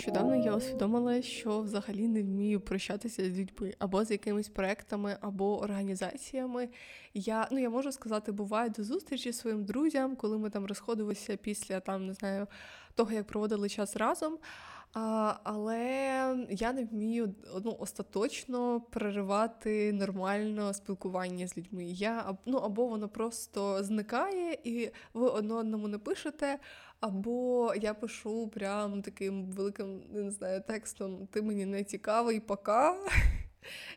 Нещодавно я усвідомила, що взагалі не вмію прощатися з людьми або з якимись проектами, або організаціями. Я ну я можу сказати, буває до зустрічі своїм друзям, коли ми там розходилися після там не знаю того, як проводили час разом. А, Але я не вмію ну, остаточно переривати нормально спілкування з людьми. Я ну, Або воно просто зникає, і ви одне одному не пишете, або я пишу прям таким великим не знаю, текстом Ти мені не цікавий, пока.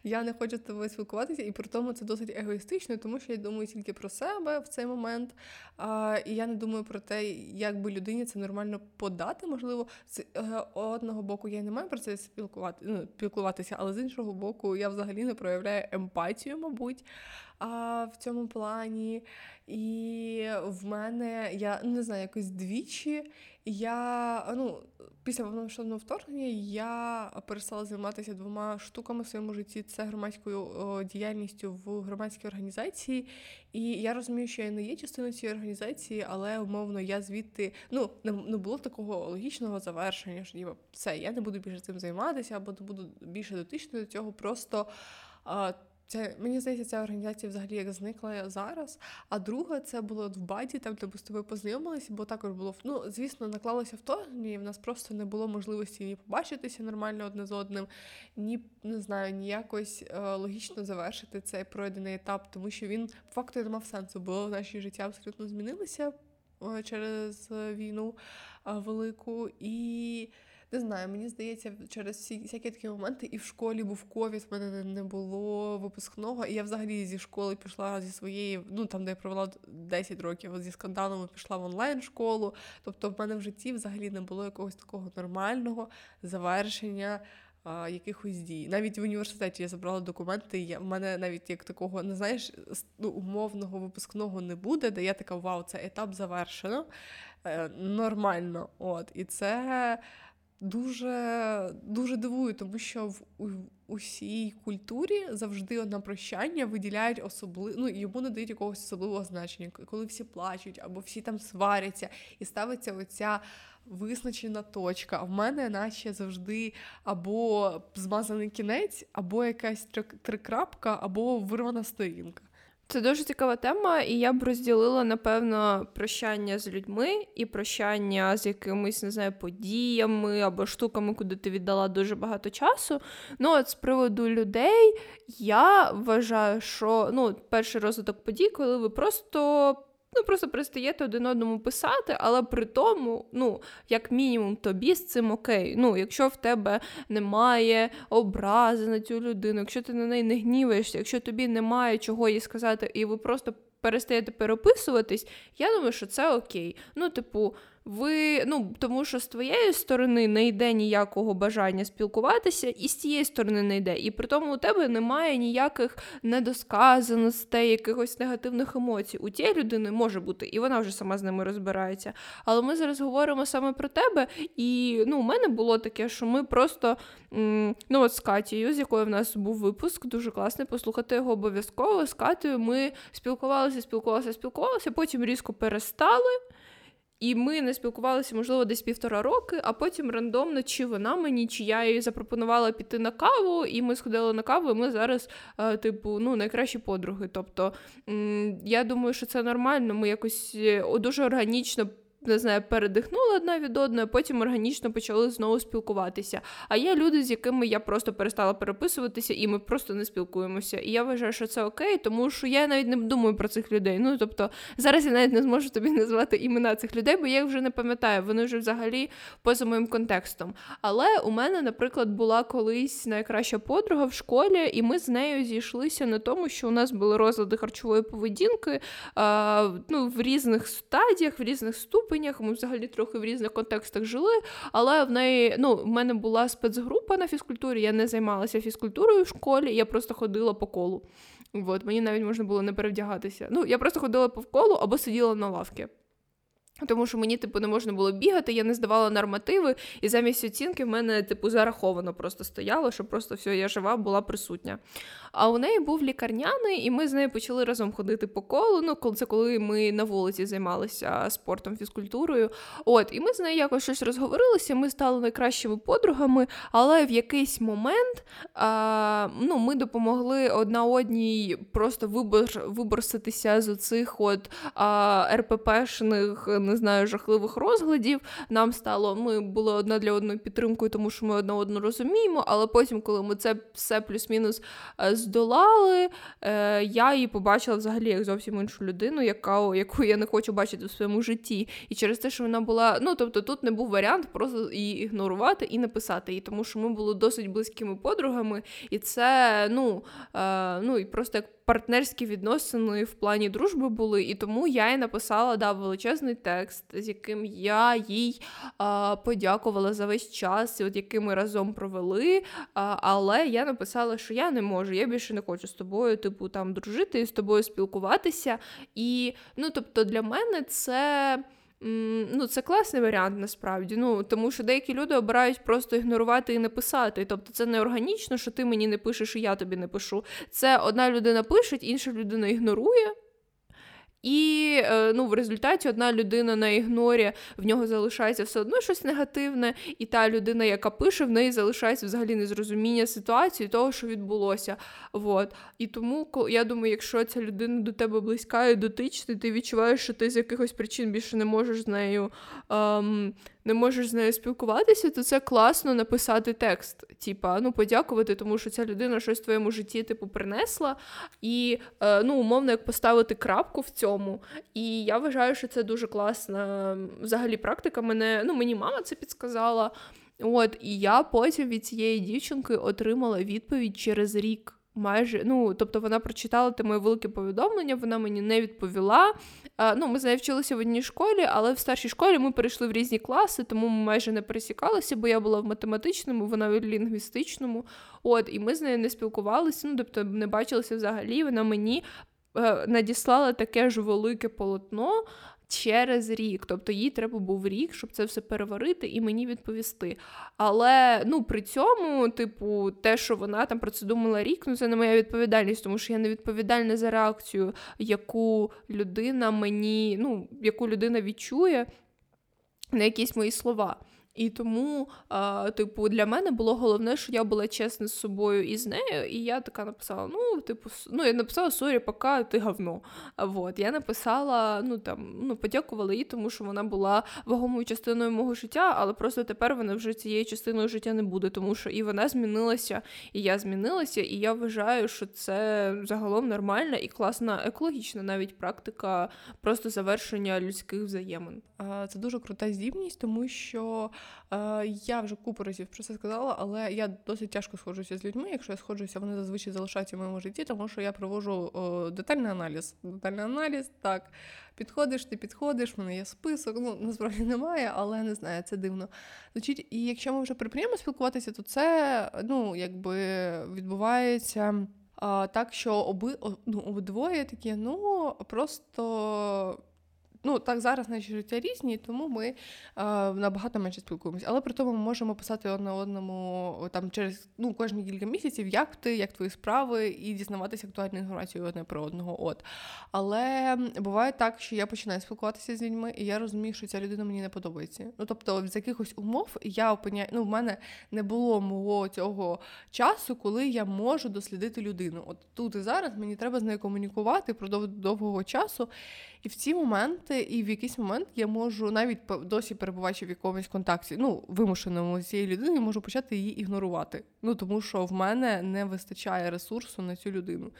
Я не хочу з тобою спілкуватися, і при тому це досить егоїстично, тому що я думаю тільки про себе в цей момент. А, І я не думаю про те, як би людині це нормально подати. Можливо, з е, одного боку я не маю про це спілкувати, ну, спілкуватися, але з іншого боку, я взагалі не проявляю емпатію, мабуть а, в цьому плані. І в мене я не знаю, якось двічі. Я ну, після повномасштабного вторгнення я перестала займатися двома штуками в своєму житті. Це громадською о, діяльністю в громадській організації. І я розумію, що я не є частиною цієї організації, але умовно я звідти ну не, не було такого логічного завершення, що ніби все, я не буду більше цим займатися, або не буду більше дотичною до цього. Просто. А, це мені здається, ця організація взагалі як зникла зараз. А друга це було в баді, там де ми з тобою познайомилися, бо також було ну, звісно, наклалося вторгнення, і в нас просто не було можливості ні побачитися нормально одне з одним, ні не знаю, ні якось е, логічно завершити цей пройдений етап, тому що він по факту не мав сенсу, бо наші життя абсолютно змінилися е, через війну е, велику і. Не знаю, мені здається, через всі всякі такі моменти і в школі був ковід, в мене не було випускного. І я взагалі зі школи пішла зі своєї, ну там, де я провела 10 років зі скандалами, пішла в онлайн-школу. Тобто в мене в житті взагалі не було якогось такого нормального завершення. Якихось дій. Навіть в університеті я забрала документи, я, в мене навіть як такого, не знаєш, ну, умовного випускного не буде, де я така, вау, це етап завершено. Е, нормально. От. І це дуже дуже дивую, тому що в усій культурі завжди на прощання виділяють особливо, ну йому надають якогось особливого значення, коли всі плачуть або всі там сваряться, і ставиться оця визначена точка. А в мене, наче завжди або змазаний кінець, або якась трикрапка, або вирвана сторінка. Це дуже цікава тема, і я б розділила, напевно, прощання з людьми і прощання з якимись, не знаю, подіями або штуками, куди ти віддала дуже багато часу. Ну, от з приводу людей, я вважаю, що ну, перший розвиток подій, коли ви просто Ну, просто перестаєте один одному писати, але при тому, ну, як мінімум, тобі з цим окей. Ну, якщо в тебе немає образи на цю людину, якщо ти на неї не гніваєшся, якщо тобі немає чого їй сказати, і ви просто перестаєте переписуватись, я думаю, що це окей. Ну, типу ви, ну тому що з твоєї сторони не йде ніякого бажання спілкуватися, і з тієї сторони не йде. І при тому у тебе немає ніяких недосказаностей, якихось негативних емоцій. У тієї людини може бути, і вона вже сама з ними розбирається. Але ми зараз говоримо саме про тебе. І ну, у мене було таке, що ми просто ну от з Катією, з якою в нас був випуск, дуже класний, послухати його обов'язково. З Катією ми спілкувалися, спілкувалися, спілкувалися, потім різко перестали. І ми не спілкувалися, можливо, десь півтора роки, а потім рандомно, чи вона мені, чи я їй запропонувала піти на каву, і ми сходили на каву, і ми зараз, е, типу, ну, найкращі подруги. Тобто я думаю, що це нормально. Ми якось е, дуже органічно не знаю, передихнули одна від одної, потім органічно почали знову спілкуватися. А є люди, з якими я просто перестала переписуватися, і ми просто не спілкуємося. І я вважаю, що це окей, тому що я навіть не думаю про цих людей. Ну тобто, зараз я навіть не зможу тобі назвати імена цих людей, бо я їх вже не пам'ятаю. Вони вже взагалі поза моїм контекстом. Але у мене, наприклад, була колись найкраща подруга в школі, і ми з нею зійшлися на тому, що у нас були розлади харчової поведінки а, ну, в різних стадіях, в різних ступенях ступенях. Ми взагалі трохи в різних контекстах жили. Але в неї ну, в мене була спецгрупа на фізкультурі. Я не займалася фізкультурою в школі, я просто ходила по колу. От, Мені навіть можна було не перевдягатися. Ну, я просто ходила по колу або сиділа на лавці. Тому що мені, типу, не можна було бігати, я не здавала нормативи, і замість оцінки в мене, типу, зараховано просто стояло, що просто все, я жива була присутня. А у неї був лікарняний, і ми з нею почали разом ходити по колу. Ну, це коли ми на вулиці займалися спортом, фізкультурою. От, і ми з нею якось щось розговорилися. Ми стали найкращими подругами, але в якийсь момент а, ну, ми допомогли одна одній просто вибор, виборситися з оцих от а, РППшних, не знаю, жахливих розгладів. Нам стало, ми були одна для одної підтримкою, тому що ми одна одну розуміємо. Але потім, коли ми це все плюс-мінус здолали, е, я її побачила взагалі як зовсім іншу людину, яка, яку я не хочу бачити в своєму житті. І через те, що вона була. Ну, тобто, тут не був варіант просто її ігнорувати і написати її, тому що ми були досить близькими подругами, і це, ну, е, ну і просто як партнерські відносини в плані дружби були, і тому я їй написала да, величезний текст, з яким я їй а, подякувала за весь час, от який ми разом провели. А, але я написала, що я не можу, я більше не хочу з тобою, типу, там дружити і з тобою спілкуватися. І ну, тобто, для мене це ну, це класний варіант насправді. Ну, Тому що деякі люди обирають просто ігнорувати і не писати. Тобто це не органічно, що ти мені не пишеш, і я тобі не пишу. Це одна людина пише, інша людина ігнорує. І е, ну, в результаті одна людина на ігнорі в нього залишається все одно щось негативне, і та людина, яка пише, в неї залишається взагалі незрозуміння ситуації, того, що відбулося. Вот. І тому я думаю, якщо ця людина до тебе близька і дотична, ти відчуваєш, що ти з якихось причин більше не можеш з нею ем, не можеш з нею спілкуватися, то це класно написати текст. Типа, ну подякувати, тому що ця людина щось в твоєму житті типу принесла, і е, ну, умовно, як поставити крапку в цьому. І я вважаю, що це дуже класна взагалі практика. Мене ну мені мама це підсказала. От, і я потім від цієї дівчинки отримала відповідь через рік майже, ну, тобто вона прочитала те моє велике повідомлення, вона мені не відповіла. А, ну, Ми з нею вчилися в одній школі, але в старшій школі ми перейшли в різні класи, тому ми майже не пересікалися, бо я була в математичному, вона в лінгвістичному. От, І ми з нею не спілкувалися, ну, тобто не бачилися взагалі. Вона мені е, надіслала таке ж велике полотно через рік. Тобто їй треба був рік, щоб це все переварити і мені відповісти. Але ну, при цьому, типу, те, що вона там про це думала рік, ну це не моя відповідальність, тому що я не відповідальна за реакцію, яку людина мені, ну, яку людина відчує на якісь мої слова. І тому, а, типу, для мене було головне, що я була чесна з собою і з нею. І я така написала: ну, типу, ну, я написала sorry, пока, ти говно. Вот. Я написала, ну там, ну, подякувала їй, тому що вона була вагомою частиною мого життя, але просто тепер вона вже цією частиною життя не буде, тому що і вона змінилася, і я змінилася, і я вважаю, що це загалом нормальна і класна екологічна навіть практика просто завершення людських взаємин. Це дуже крута здібність, тому що. Е, я вже купу разів про це сказала, але я досить тяжко сходжуся з людьми. Якщо я сходжуся, вони зазвичай залишаються в моєму житті, тому що я провожу детальний аналіз. Детальний аналіз, так, підходиш, ти підходиш, в мене є список. Ну, насправді немає, але не знаю, це дивно. Значить, І якщо ми вже припиняємо спілкуватися, то це ну, якби відбувається. Так, що оби, ну, обидвоє такі, ну просто ну так зараз наші життя різні, тому ми е, набагато менше спілкуємося. Але при тому ми можемо писати одне одному там через ну кожні кілька місяців, як ти, як твої справи, і дізнаватися актуальну інформацію одне про одного. От але буває так, що я починаю спілкуватися з людьми, і я розумію, що ця людина мені не подобається. Ну тобто, з якихось умов я опиняю, ну в мене не було мого цього часу, коли я можу дослідити людину. От тут і зараз мені треба з нею комунікувати впродовж довгого часу. І в ці моменти, і в якийсь момент я можу навіть досі перебуваючи в якомусь контакті, ну вимушеному з цією людиною, можу почати її ігнорувати. Ну тому що в мене не вистачає ресурсу на цю людину.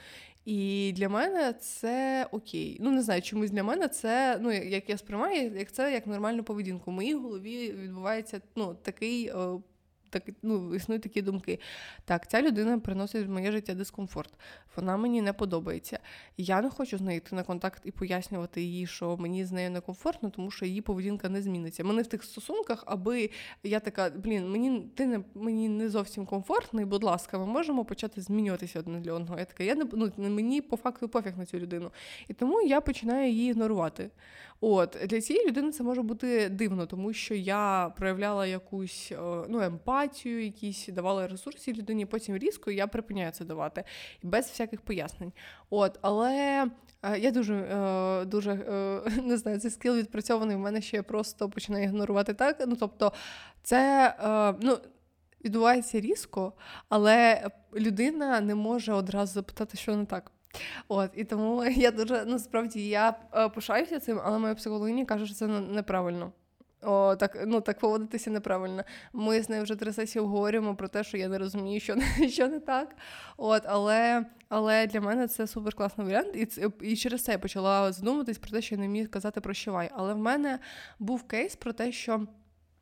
І для мене це окей. Ну не знаю, чомусь для мене це ну як я сприймаю, як це як нормальну поведінку. В моїй голові відбувається ну такий. Так, ну, існують такі думки. Так, ця людина приносить в моє життя дискомфорт, вона мені не подобається. Я не хочу з нею йти на контакт і пояснювати їй, що мені з нею некомфортно, тому що її поведінка не зміниться. Ми не в тих стосунках, аби я така, блін, мені ти не мені не зовсім комфортний, будь ласка, ми можемо почати змінюватися одне для одного. Я така, я не ну, мені по факту пофіг на цю людину. І тому я починаю її ігнорувати. От Для цієї людини це може бути дивно, тому що я проявляла якусь е, ну, емпатію, якісь давала ресурси людині, потім різко я припиняю це давати без всяких пояснень. От, Але е, я дуже е, дуже не знаю, цей скіл відпрацьований в мене ще просто починаю ігнорувати так. Ну, тобто, це ну, відбувається різко, але людина не може одразу запитати, що не так. От, І тому я дуже насправді я е, пишаюся цим, але моя психологиня каже, що це неправильно. О, так ну так поводитися неправильно. Ми з нею вже три сесії обговорюємо про те, що я не розумію, що не що не так. От, Але але для мене це супер класний варіант. І і через це я почала задумуватись про те, що я не міг казати прощавай. Але в мене був кейс про те, що.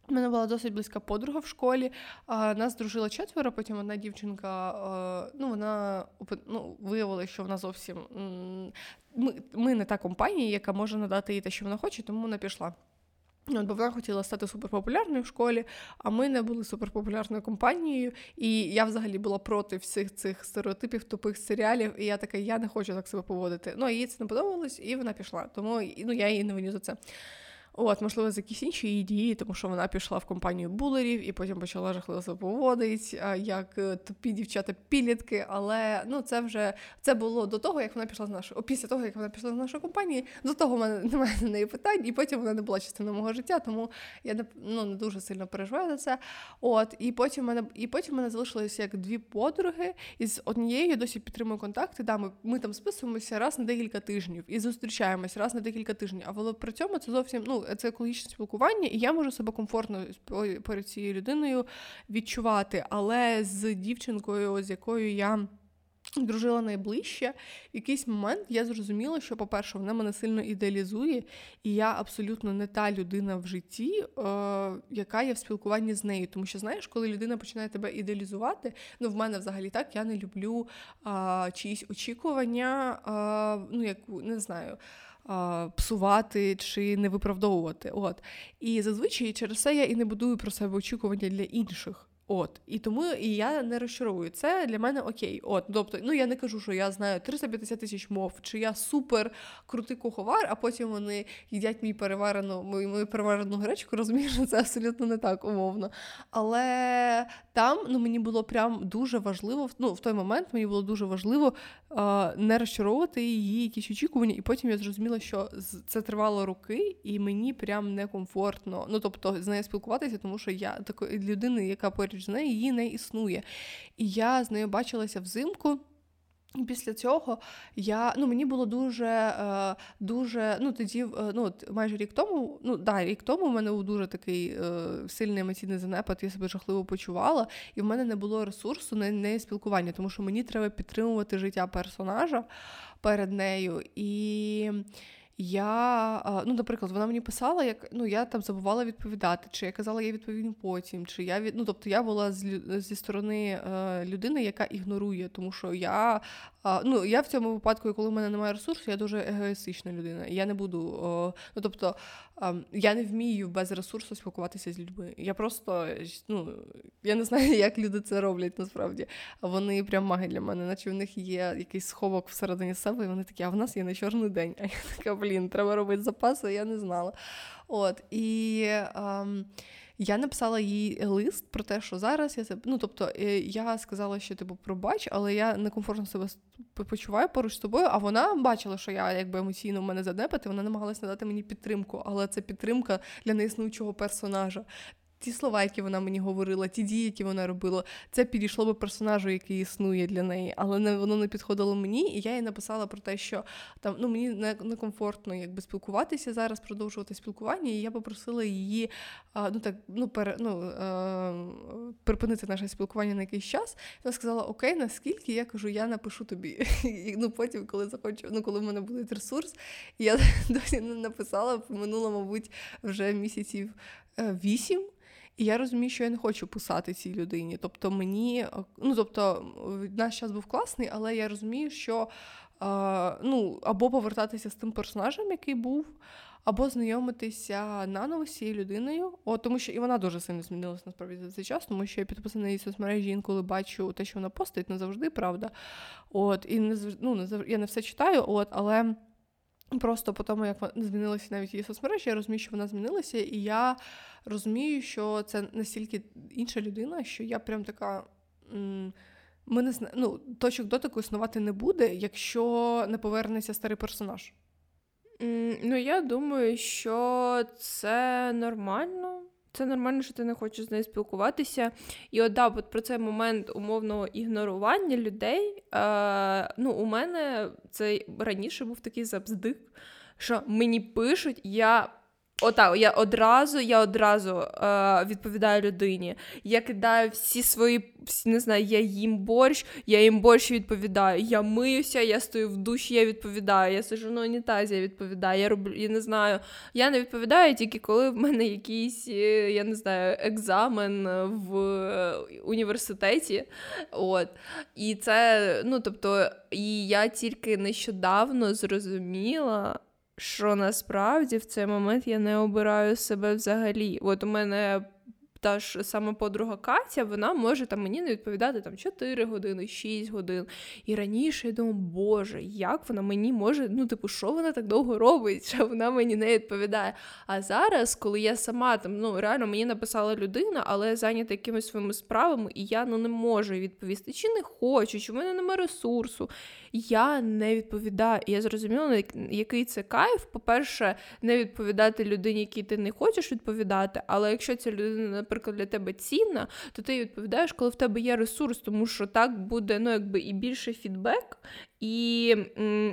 У мене була досить близька подруга в школі. А, Нас дружила четверо. Потім одна дівчинка, ну вона ну, виявила, що вона зовсім ми, ми не та компанія, яка може надати їй те, що вона хоче, тому вона пішла. От, Бо вона хотіла стати суперпопулярною в школі, а ми не були суперпопулярною компанією. І я взагалі була проти всіх цих стереотипів, тупих серіалів. І я така, я не хочу так себе поводити. Ну, а їй це не подобалось, і вона пішла. Тому ну, я її не виню за це. От, можливо, з якісь інші її дії, тому що вона пішла в компанію булерів і потім почала жахливо себе поводити, як е, тупі дівчата-підлітки. Але ну це вже це було до того, як вона пішла з нашої після того, як вона пішла з нашої компанії. До того в мене немає на неї питань, і потім вона не була частиною мого життя, тому я не ну, не дуже сильно переживаю за це. От, і потім мене і потім мене залишилися як дві подруги, і з однією я досі підтримую контакти. Да, ми, ми там списуємося раз на декілька тижнів і зустрічаємось раз на декілька тижнів. Але при цьому це зовсім ну це екологічне спілкування, і я можу себе комфортно перед цією людиною відчувати. Але з дівчинкою, з якою я. Дружила найближче, в якийсь момент я зрозуміла, що, по-перше, вона мене сильно ідеалізує, і я абсолютно не та людина в житті, е, яка є в спілкуванні з нею. Тому що, знаєш, коли людина починає тебе ідеалізувати, ну в мене взагалі так, я не люблю е, чиїсь очікування, е, ну як не знаю псувати чи не виправдовувати. От. І зазвичай через це я і не будую про себе очікування для інших. От, і тому і я не розчаровую. Це для мене окей. От, тобто, ну я не кажу, що я знаю 350 тисяч мов, чи я супер крутий куховар, а потім вони їдять мій переварену, мою, мою переварену гречку. Розумієш, це абсолютно не так умовно. Але там ну мені було прям дуже важливо. Ну, в той момент мені було дуже важливо а, не розчаровувати її якісь очікування, і потім я зрозуміла, що це тривало роки, і мені прям некомфортно. Ну тобто з нею спілкуватися, тому що я такої людини, яка поруч з нею її не існує. І я з нею бачилася взимку. І після цього я ну мені було дуже е, дуже ну тоді е, ну майже рік тому. Ну да, рік тому в мене був дуже такий е, сильний емоційний занепад. Я себе жахливо почувала, і в мене не було ресурсу на не спілкування, тому що мені треба підтримувати життя персонажа перед нею і. Я, ну, наприклад, вона мені писала, як ну я там забувала відповідати, чи я казала, я відповім потім, чи я від... ну, тобто я була з зі сторони е, людини, яка ігнорує, тому що я ну я в цьому випадку, коли в мене немає ресурсу, я дуже егоїстична людина. Я не буду, ну тобто я не вмію без ресурсу спілкуватися з людьми. Я просто ну я не знаю, як люди це роблять насправді. Вони прям маги для мене, наче в них є якийсь сховок всередині себе, і вони такі, а в нас є на чорний день. А я така, блін, треба робити запаси, я не знала. От і. Ем, я написала їй лист про те, що зараз я ну, тобто е, я сказала, що типу пробач, але я некомфортно себе почуваю поруч з тобою. А вона бачила, що я якби емоційно в мене занепати, вона намагалась надати мені підтримку, але це підтримка для неіснуючого персонажа ті слова, які вона мені говорила, ті дії, які вона робила, це підійшло би персонажу, який існує для неї, але не воно не підходило мені. І я їй написала про те, що там ну мені некомфортно якби спілкуватися зараз, продовжувати спілкування. І я попросила її ну так ну пере, ну, а, припинити наше спілкування на якийсь час. Вона сказала: Окей, наскільки я кажу, я напишу тобі. І, ну потім, коли захочу, ну коли в мене буде ресурс, я досі не написала, минуло, мабуть, вже місяців е, вісім. І я розумію, що я не хочу писати цій людині. Тобто мені, ну тобто, наш час був класний, але я розумію, що ну, або повертатися з тим персонажем, який був, або знайомитися наново з цією людиною. О, тому що і вона дуже сильно змінилася насправді за цей час, тому що я підписана її соцмережі, інколи бачу те, що вона постить, не завжди, правда. От, І не ну, не завжди, я не все читаю, от, але. Просто по тому, як змінилася навіть її соцмережі, я розумію, що вона змінилася, і я розумію, що це настільки інша людина, що я прям така. Ми не ну, точок дотику існувати не буде, якщо не повернеться старий персонаж. Ну, я думаю, що це нормально. Це нормально, що ти не хочеш з нею спілкуватися. І от да, от про цей момент умовного ігнорування людей. Е, Ну, у мене це раніше був такий забздик, що мені пишуть, я Отак, я одразу я одразу е, відповідаю людині. Я кидаю всі свої, всі, не знаю, я їм борщ, я їм борщ відповідаю. Я миюся, я стою в душі, я відповідаю. Я сижу на унітазі, я відповідаю. Я роблю, я не знаю. Я не відповідаю тільки коли в мене якийсь, е, я не знаю, екзамен в університеті. От. І це, ну тобто, і я тільки нещодавно зрозуміла що насправді в цей момент я не обираю себе взагалі. От у мене та ж сама подруга Катя, вона може там мені не відповідати там 4 години, 6 годин. І раніше я думаю, боже, як вона мені може, ну, типу, що вона так довго робить, що вона мені не відповідає. А зараз, коли я сама там, ну реально мені написала людина, але зайнята якимись своїми справами, і я ну не можу відповісти, чи не хочу, чи в мене немає ресурсу. Я не відповідаю. І я зрозуміла, який це кайф. По-перше, не відповідати людині, якій ти не хочеш відповідати, але якщо ця людина, наприклад, для тебе цінна, то ти відповідаєш, коли в тебе є ресурс, тому що так буде ну, якби і більше фідбек, і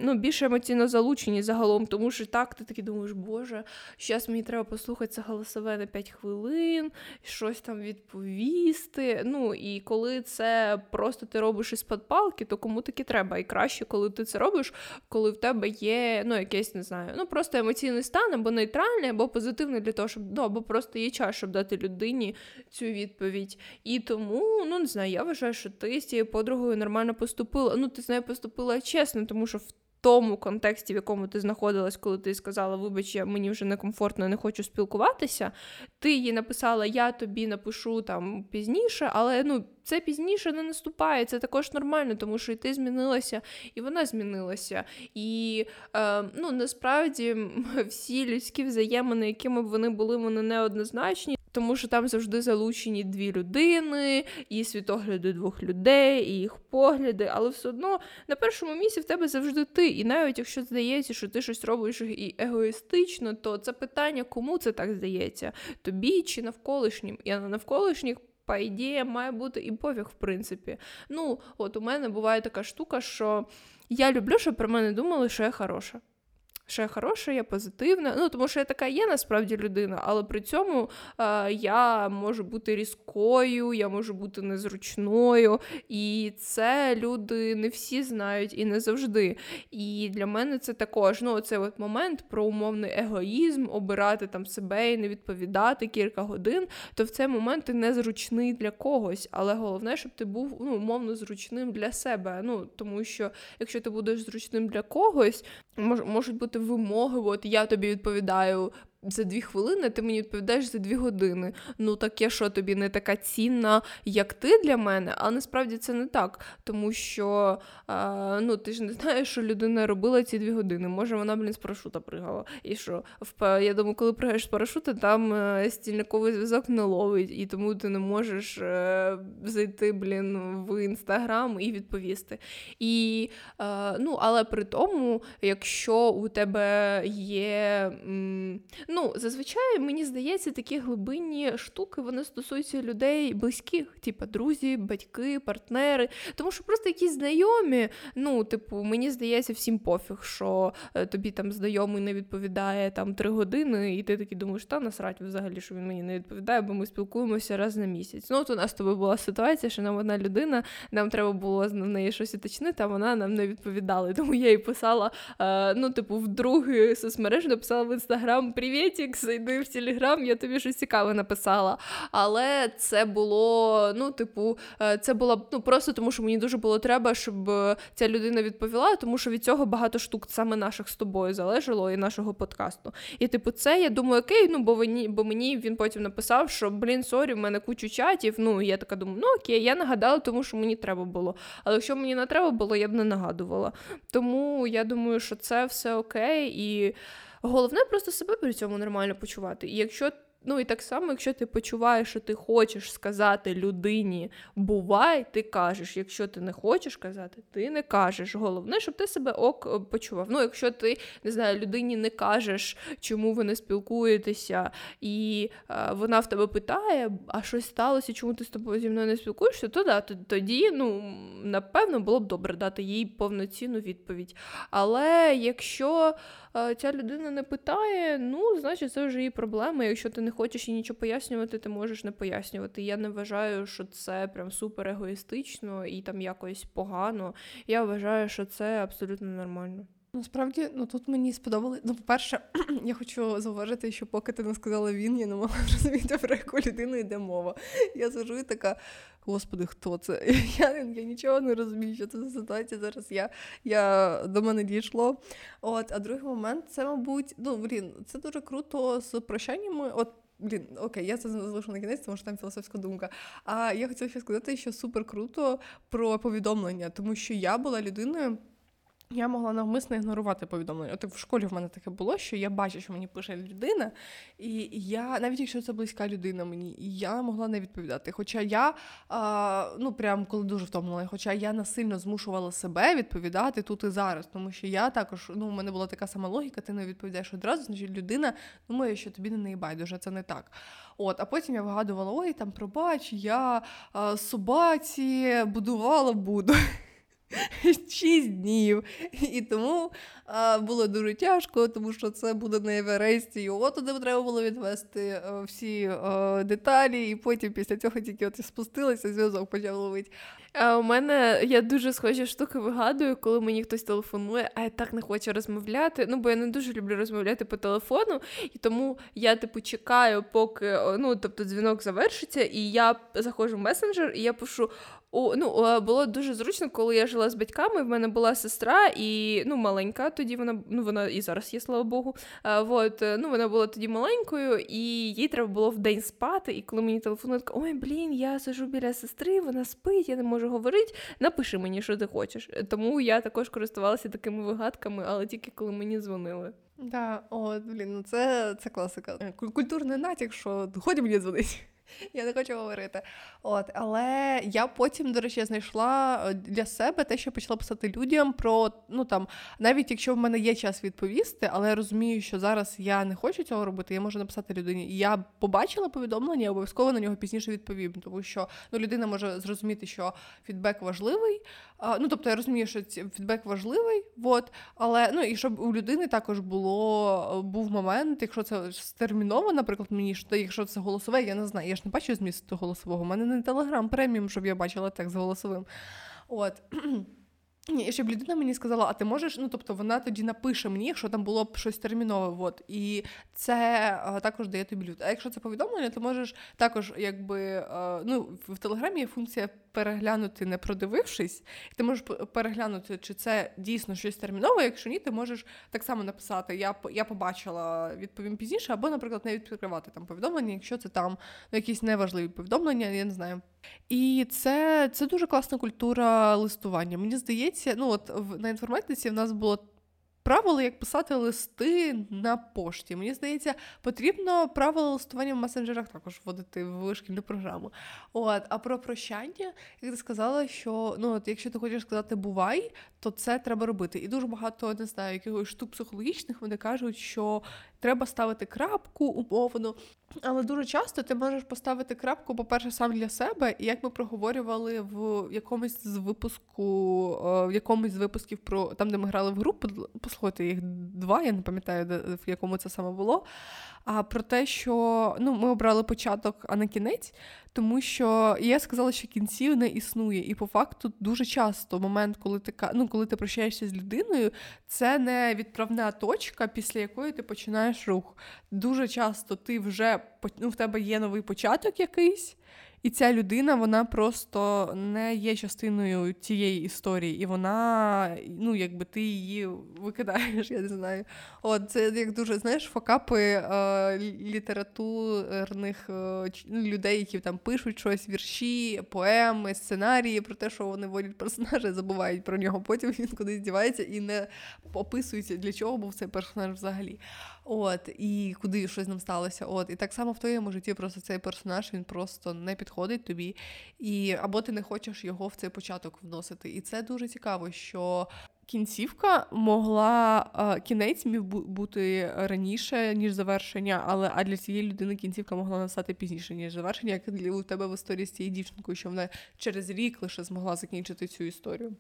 ну, більше емоційно залучені загалом, тому що так, ти такий думаєш, боже, зараз мені треба послухати це голосове на 5 хвилин, щось там відповісти. Ну, І коли це просто ти робиш із-під палки, то кому таки треба. І краще, коли ти це робиш, коли в тебе є ну, якесь, не знаю, ну просто емоційний стан, або нейтральний, або позитивний для того, щоб ну, або просто є час, щоб дати людині цю відповідь. І тому, ну не знаю, я вважаю, що ти з цією подругою нормально поступила. Ну, ти з нею поступила чесно, тому що в тому контексті, в якому ти знаходилась, коли ти сказала, вибач, я мені вже некомфортно, не хочу спілкуватися. Ти їй написала, я тобі напишу там пізніше, але ну. Це пізніше не наступає, це також нормально, тому що і ти змінилася, і вона змінилася. І е, ну насправді всі людські взаємини, якими б вони були, вони неоднозначні. Тому що там завжди залучені дві людини, і світогляди двох людей, і їх погляди, але все одно на першому місці в тебе завжди ти. І навіть якщо здається, що ти щось робиш і егоїстично, то це питання, кому це так здається? Тобі чи навколишнім? І на навколишніх. По ідеї, має бути і пофіг, в принципі. Ну, от у мене буває така штука, що я люблю, щоб про мене думали, що я хороша що я хороша, я позитивна. Ну, тому що я така є насправді людина, але при цьому е, я можу бути різкою, я можу бути незручною. І це люди не всі знають і не завжди. І для мене це також ну, цей от момент про умовний егоїзм, обирати там себе і не відповідати кілька годин, то в цей момент ти незручний для когось. Але головне, щоб ти був ну, умовно зручним для себе. Ну, Тому що якщо ти будеш зручним для когось, мож, можуть бути вимоги. От я тобі відповідаю за дві хвилини, ти мені відповідаєш за дві години. Ну так я що тобі не така цінна, як ти для мене, а насправді це не так. Тому що а, ну, ти ж не знаєш, що людина робила ці дві години. Може, вона, блін, з парашута пригала. І що? Я думаю, коли пригаєш з парашута, там е, стільниковий зв'язок не ловить, і тому ти не можеш е, зайти, блін, в інстаграм і відповісти. І, е, ну, Але при тому, якщо у тебе є. Ну, зазвичай мені здається, такі глибинні штуки вони стосуються людей близьких, типу друзі, батьки, партнери. Тому що просто якісь знайомі. Ну, типу, мені здається, всім пофіг, що е, тобі там знайомий не відповідає там три години, і ти такий думаєш, та насрать взагалі, що він мені не відповідає, бо ми спілкуємося раз на місяць. Ну, от у нас з тобою була ситуація, що нам одна людина, нам треба було з неї щось уточнити, а вона нам не відповідала. Тому я їй писала, е, ну, типу, в другий соцмережі написала в інстаграм Привіт Привітік, зайди в Телеграм, я тобі щось цікаве написала. Але це було, ну, типу, е, це було ну, просто тому, що мені дуже було треба, щоб е, ця людина відповіла, тому що від цього багато штук саме наших з тобою залежало і нашого подкасту. І, типу, це я думаю, okay, ну бо мені, бо мені він потім написав, що блін, sorry, в мене кучу чатів. Ну, я така думаю, ну okay, я нагадала, тому що мені треба було. Але якщо мені не треба було, я б не нагадувала. Тому я думаю, що це все окей, і головне просто себе при цьому нормально почувати. І якщо Ну і так само, якщо ти почуваєш, що ти хочеш сказати людині бувай, ти кажеш. Якщо ти не хочеш казати, ти не кажеш. Головне, щоб ти себе ок е, почував. Ну, якщо ти не знаю, людині не кажеш, чому ви не спілкуєтеся, і е, вона в тебе питає, а щось сталося, чому ти з тобою зі мною не спілкуєшся, то да, тоді, ну напевно, було б добре дати їй повноцінну відповідь. Але якщо ця людина не питає, ну значить це вже її проблема. Якщо ти не хочеш і нічого пояснювати, ти можеш не пояснювати. Я не вважаю, що це прям супер егоїстично і там якось погано. Я вважаю, що це абсолютно нормально. Насправді, ну тут мені сподобалось. Ну, по-перше, я хочу зауважити, що поки ти не сказала він, я не могла зрозуміти, про яку людину йде мова. Я сижу і така, господи, хто це? Я я нічого не розумію, що це за ситуація. Зараз я я до мене дійшло. От, А другий момент це, мабуть, ну блін, це дуже круто з прощаннями. От Блін, окей, я це залишу на кінець, тому що там філософська думка. А я хотіла ще сказати, що супер круто про повідомлення, тому що я була людиною. Я могла навмисно ігнорувати повідомлення. От в школі в мене таке було, що я бачу, що мені пише людина, і я, навіть якщо це близька людина мені, я могла не відповідати. Хоча я, а, ну прям коли дуже втомлена, хоча я насильно змушувала себе відповідати тут і зараз, тому що я також, ну, у мене була така сама логіка, ти не відповідаєш одразу, значить людина думає, що тобі не неї байдуже, це не так. От, А потім я вигадувала: ой, там пробач, я а, собаці будувала буду. Шість днів. І тому а, було дуже тяжко, тому що це буде на Евересті. Його туди треба було відвести е, всі а, е, деталі, і потім після цього тільки от спустилися, зв'язок почав ловити. А У мене я дуже схожі штуки вигадую, коли мені хтось телефонує, а я так не хочу розмовляти. Ну, бо я не дуже люблю розмовляти по телефону, і тому я, типу, чекаю, поки ну, тобто, дзвінок завершиться, і я заходжу в месенджер, і я пишу. У, ну, Було дуже зручно, коли я жила з батьками. В мене була сестра, і ну, маленька. Тоді вона ну, вона і зараз є, слава Богу. А, вот, ну, Вона була тоді маленькою, і їй треба було в день спати. І коли мені телефонують, ой, блін, я сижу біля сестри, вона спить, я не можу говорити. Напиши мені, що ти хочеш. Тому я також користувалася такими вигадками, але тільки коли мені дзвонили. Да, от, блін, ну це це класика. Культурний натяк, що годі мені дзвонить. Я не хочу говорити. От, Але я потім, до речі, знайшла е, для себе те, що почала писати людям про ну там, навіть якщо в мене є час відповісти, але я розумію, що зараз я не хочу цього робити, я можу написати людині. Я побачила повідомлення, і обов'язково на нього пізніше відповім, тому що ну, людина може зрозуміти, що фідбек важливий. Ну, тобто я розумію, що фідбек важливий, от, але ну і щоб у людини також було був момент, якщо це стерміново, наприклад, мені що якщо це голосове, я не знаю. Я ж не бачу змісту голосового. У мене не телеграм преміум, щоб я бачила текст голосовим. От. Ні, і щоб людина мені сказала, а ти можеш, ну тобто вона тоді напише мені, якщо там було б щось термінове. От. І це а, також дає тобі люд. А якщо це повідомлення, то можеш також, якби а, ну, в Телеграмі є функція переглянути, не продивившись, і ти можеш переглянути, чи це дійсно щось термінове. Якщо ні, ти можеш так само написати Я я побачила, відповім пізніше, або, наприклад, не відкривати там повідомлення, якщо це там ну, якісь неважливі повідомлення, я не знаю. І це це дуже класна культура листування. Мені здається, ну от на інформатиці в нас було правило, як писати листи на пошті. Мені здається, потрібно правила листування в месенджерах також вводити в шкільну програму. От, А про прощання, як ти сказала, що ну от якщо ти хочеш сказати бувай, то це треба робити. І дуже багато не знаю, якихось штук психологічних вони кажуть, що треба ставити крапку умовно. Але дуже часто ти можеш поставити крапку, по-перше, сам для себе, і як ми проговорювали в якомусь з випуску, е, в якомусь з випусків про там, де ми грали в групу, послухайте їх два, я не пам'ятаю, в якому це саме було. а про те, що ну, ми обрали початок, а не кінець, тому що я сказала, що кінців не існує. І по факту дуже часто момент, коли ти ну, коли ти прощаєшся з людиною, це не відправна точка, після якої ти починаєш рух. Дуже часто ти вже ну, в тебе є новий початок якийсь. І ця людина, вона просто не є частиною цієї історії, і вона, ну, якби ти її викидаєш, я не знаю. От це як дуже знаєш, факапи е, літературних е, людей, які там пишуть щось, вірші, поеми, сценарії про те, що вони водять персонажа, забувають про нього. Потім він кудись дівається і не описується, для чого був цей персонаж взагалі. От, і куди щось нам сталося. От, і так само в твоєму житті просто цей персонаж він просто не підходить тобі, і або ти не хочеш його в цей початок вносити. І це дуже цікаво, що. Кінцівка могла кінець міг бути раніше, ніж завершення, але а для цієї людини кінцівка могла настати пізніше, ніж завершення, як у тебе в історії з цією дівчинкою, що вона через рік лише змогла закінчити цю історію.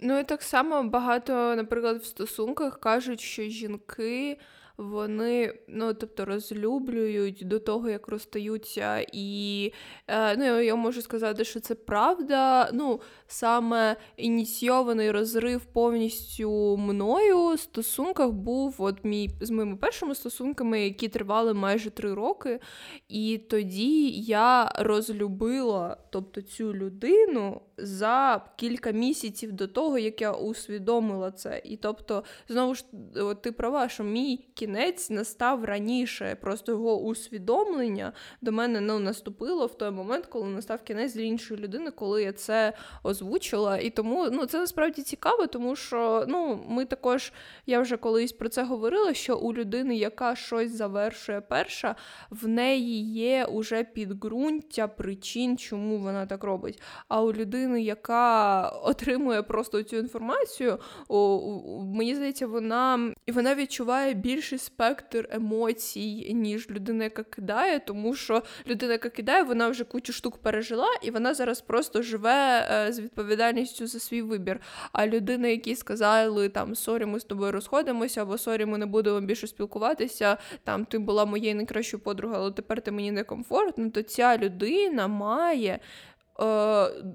Ну і так само багато, наприклад, в стосунках кажуть, що жінки вони ну, тобто, розлюблюють до того, як розстаються. І е, ну, я можу сказати, що це правда. Ну, Саме ініційований розрив повністю мною в стосунках був от мій з моїми першими стосунками, які тривали майже три роки. І тоді я розлюбила тобто, цю людину за кілька місяців до того, як я усвідомила це. І тобто, знову ж ти права, що мій кінець настав раніше. Просто його усвідомлення до мене ну, наступило в той момент, коли настав кінець для іншої людини, коли я це озвучила. І тому ну, це насправді цікаво, тому що ну, ми також, я вже колись про це говорила, що у людини, яка щось завершує перша, в неї є уже підґрунтя причин, чому вона так робить. А у людини, яка отримує просто цю інформацію, мені здається, вона вона відчуває більший спектр емоцій, ніж людина, яка кидає, тому що людина, яка кидає, вона вже кучу штук пережила, і вона зараз просто живе е, з відповідальністю за свій вибір. А людина, які сказали там sorry, ми з тобою розходимося, або sorry, ми не будемо більше спілкуватися. Там ти була моєю найкращою подругою, але тепер ти мені некомфортно, то ця людина має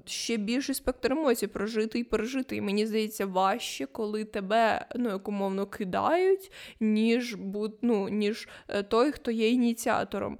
ще більший спектр емоцій прожити і пережити. І мені здається, важче, коли тебе ну, як кидають, ніж ну, ніж е, той, хто є ініціатором.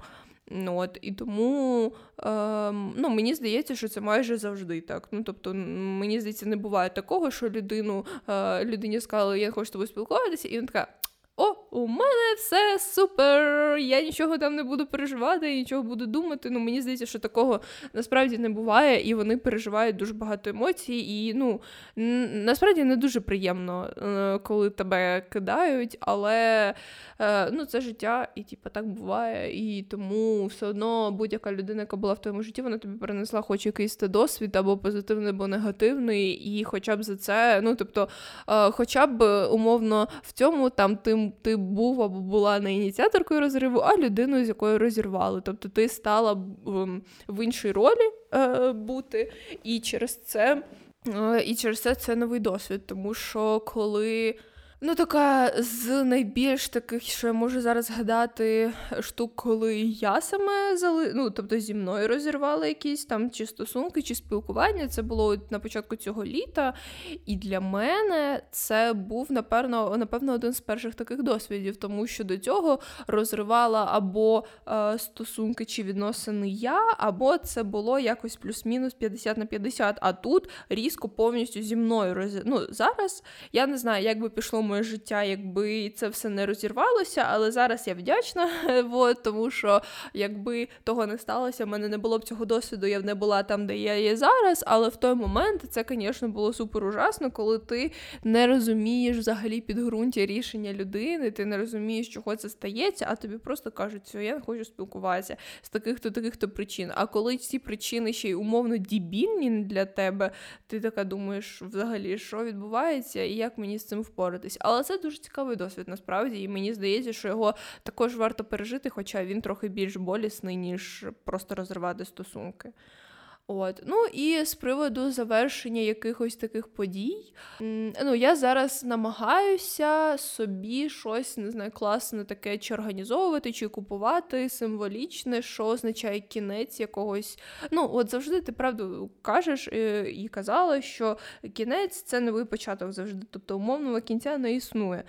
Ну, от, І тому е, ну, мені здається, що це майже завжди так. Ну, Тобто, мені здається, не буває такого, що людину, е, людині сказали, я хочу з тобою спілкуватися, і вона така. О, у мене все супер! Я нічого там не буду переживати, нічого буду думати. Ну, мені здається, що такого насправді не буває, і вони переживають дуже багато емоцій. І ну насправді не дуже приємно, е, коли тебе кидають, але е, ну, це життя, і типу, так буває. І тому все одно будь-яка людина, яка була в твоєму житті, вона тобі перенесла хоч якийсь досвід, або позитивний, або негативний, і хоча б за це, ну тобто, е, хоча б умовно в цьому там ти був або була не ініціаторкою розриву, а людиною, з якою розірвали. Тобто ти стала в іншій ролі е, бути, і через це. Е, і через це це новий досвід, тому що коли Ну, така з найбільш таких, що я можу зараз згадати штук, коли я саме зали... ну, тобто зі мною розірвали якісь там чи стосунки, чи спілкування. Це було на початку цього літа. І для мене це був напевно, напевно, один з перших таких досвідів, тому що до цього розривала або е, стосунки чи відносини я, або це було якось плюс-мінус 50 на 50. А тут різко повністю зі мною роз... Ну, Зараз я не знаю, як би пішло моє життя, якби це все не розірвалося, але зараз я вдячна, от, тому що якби того не сталося, в мене не було б цього досвіду, я б не була там, де я є зараз. Але в той момент це, звісно, було супер ужасно, коли ти не розумієш взагалі підґрунтя рішення людини, ти не розумієш, чого це стається, а тобі просто кажуть, що я не хочу спілкуватися з таких-то таких-то причин. А коли ці причини ще й умовно дібільні для тебе, ти така думаєш, взагалі, що відбувається, і як мені з цим впоратись. Але це дуже цікавий досвід насправді, і мені здається, що його також варто пережити, хоча він трохи більш болісний, ніж просто розривати стосунки. От, ну і з приводу завершення якихось таких подій, ну я зараз намагаюся собі щось не знаю, класне таке чи організовувати, чи купувати символічне, що означає кінець якогось. Ну, от завжди ти правду кажеш е, і казала, що кінець це новий початок завжди. Тобто умовного кінця не існує.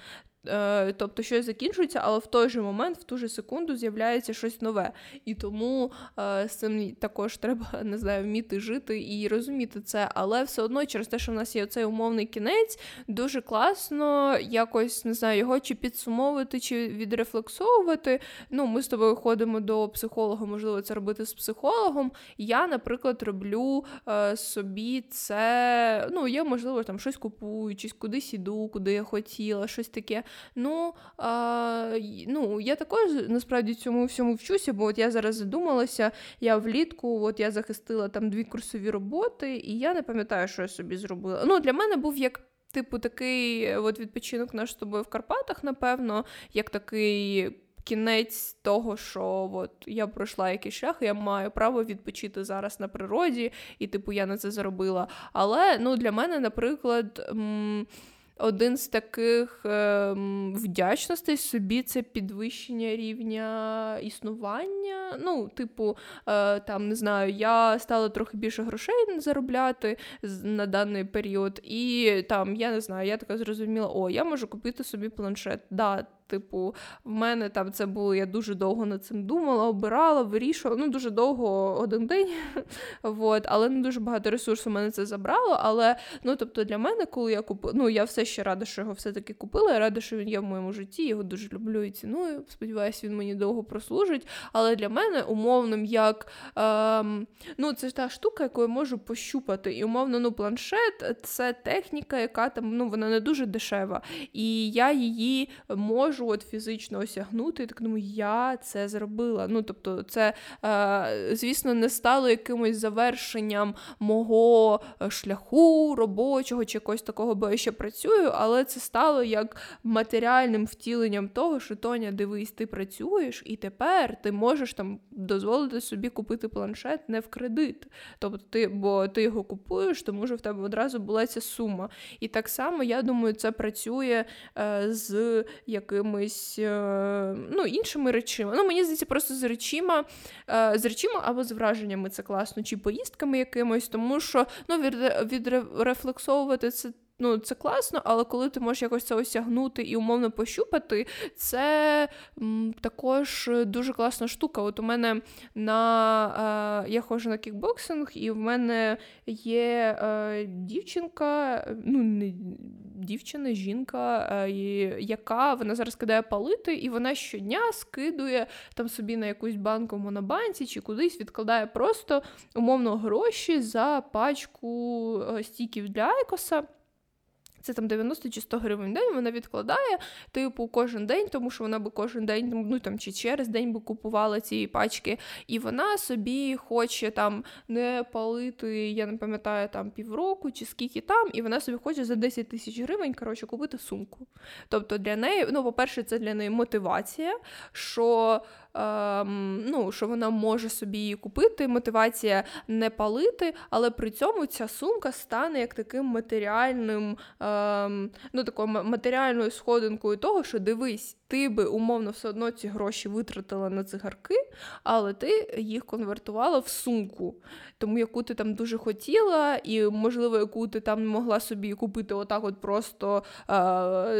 Е, тобто щось закінчується, але в той же момент, в ту же секунду, з'являється щось нове. І тому е, з цим також треба не знаю, вміти жити і розуміти це. Але все одно, через те, що в нас є цей умовний кінець, дуже класно якось не знаю, його чи підсумовувати, чи відрефлексовувати. Ну, ми з тобою ходимо до психолога, можливо, це робити з психологом. Я, наприклад, роблю е, собі це. Ну, я, можливо, там щось купую, чи кудись іду, куди я хотіла, щось таке. Ну а, ну я також насправді цьому всьому вчуся, бо от я зараз задумалася, я влітку от я захистила там дві курсові роботи, і я не пам'ятаю, що я собі зробила. Ну, Для мене був як. Типу, такий от відпочинок наш з тобою в Карпатах, напевно, як такий кінець того, що от я пройшла якийсь шлях, я маю право відпочити зараз на природі, і, типу, я на це заробила. Але ну, для мене, наприклад. М- один з таких ем, вдячностей собі це підвищення рівня існування. Ну, типу, е, там не знаю, я стала трохи більше грошей заробляти на даний період, і там я не знаю, я така зрозуміла, о, я можу купити собі планшет. Да, Типу, в мене там це було, я дуже довго над цим думала, обирала, вирішувала. Ну, дуже довго один день, вот, але не дуже багато ресурсів мене це забрало. Але ну, тобто для мене, коли я купила, ну я все ще рада, що його все-таки купила. Я рада, що він є в моєму житті, його дуже люблю і ціную. Сподіваюся, він мені довго прослужить. Але для мене умовним як ем, ну, це та штука, яку я можу пощупати. І умовно, ну, планшет це техніка, яка там ну, вона не дуже дешева. І я її можу можу от фізично осягнути, і так думаю, я це зробила. Ну, тобто, це, е, звісно, не стало якимось завершенням мого е, шляху робочого чи якогось такого, бо я ще працюю, але це стало як матеріальним втіленням того, що Тоня, дивись, ти працюєш, і тепер ти можеш там дозволити собі купити планшет не в кредит. Тобто, ти, бо ти його купуєш, тому що в тебе одразу була ця сума. І так само, я думаю, це працює е, з яким якимись е, ну, іншими речима. Ну, Мені здається, просто з речима, е, з речима або з враженнями це класно, чи поїздками якимось, тому що ну, відрефлексовувати це Ну, це класно, але коли ти можеш якось це осягнути і умовно пощупати, це м, також дуже класна штука. От у мене на е, я ходжу на кікбоксинг, і в мене є е, дівчинка, ну не дівчина, жінка, е, яка вона зараз кидає палити, і вона щодня скидує там собі на якусь банку в монобанці чи кудись відкладає просто умовно гроші за пачку е, стіків для Айкоса. Це там 90 чи 100 гривень в день, вона відкладає, типу, кожен день, тому що вона би кожен день, ну там чи через день би купувала ці пачки, і вона собі хоче там не палити, я не пам'ятаю, там півроку чи скільки там, і вона собі хоче за 10 тисяч гривень коротше, купити сумку. Тобто для неї, ну, по-перше, це для неї мотивація, що ну, що вона може собі її купити, мотивація не палити, але при цьому ця сумка стане як таким матеріальним, ем, ну, такою матеріальною сходинкою того, що дивись, ти би умовно все одно ці гроші витратила на цигарки, але ти їх конвертувала в сумку, тому яку ти там дуже хотіла, і, можливо, яку ти там могла собі купити отак, от просто е,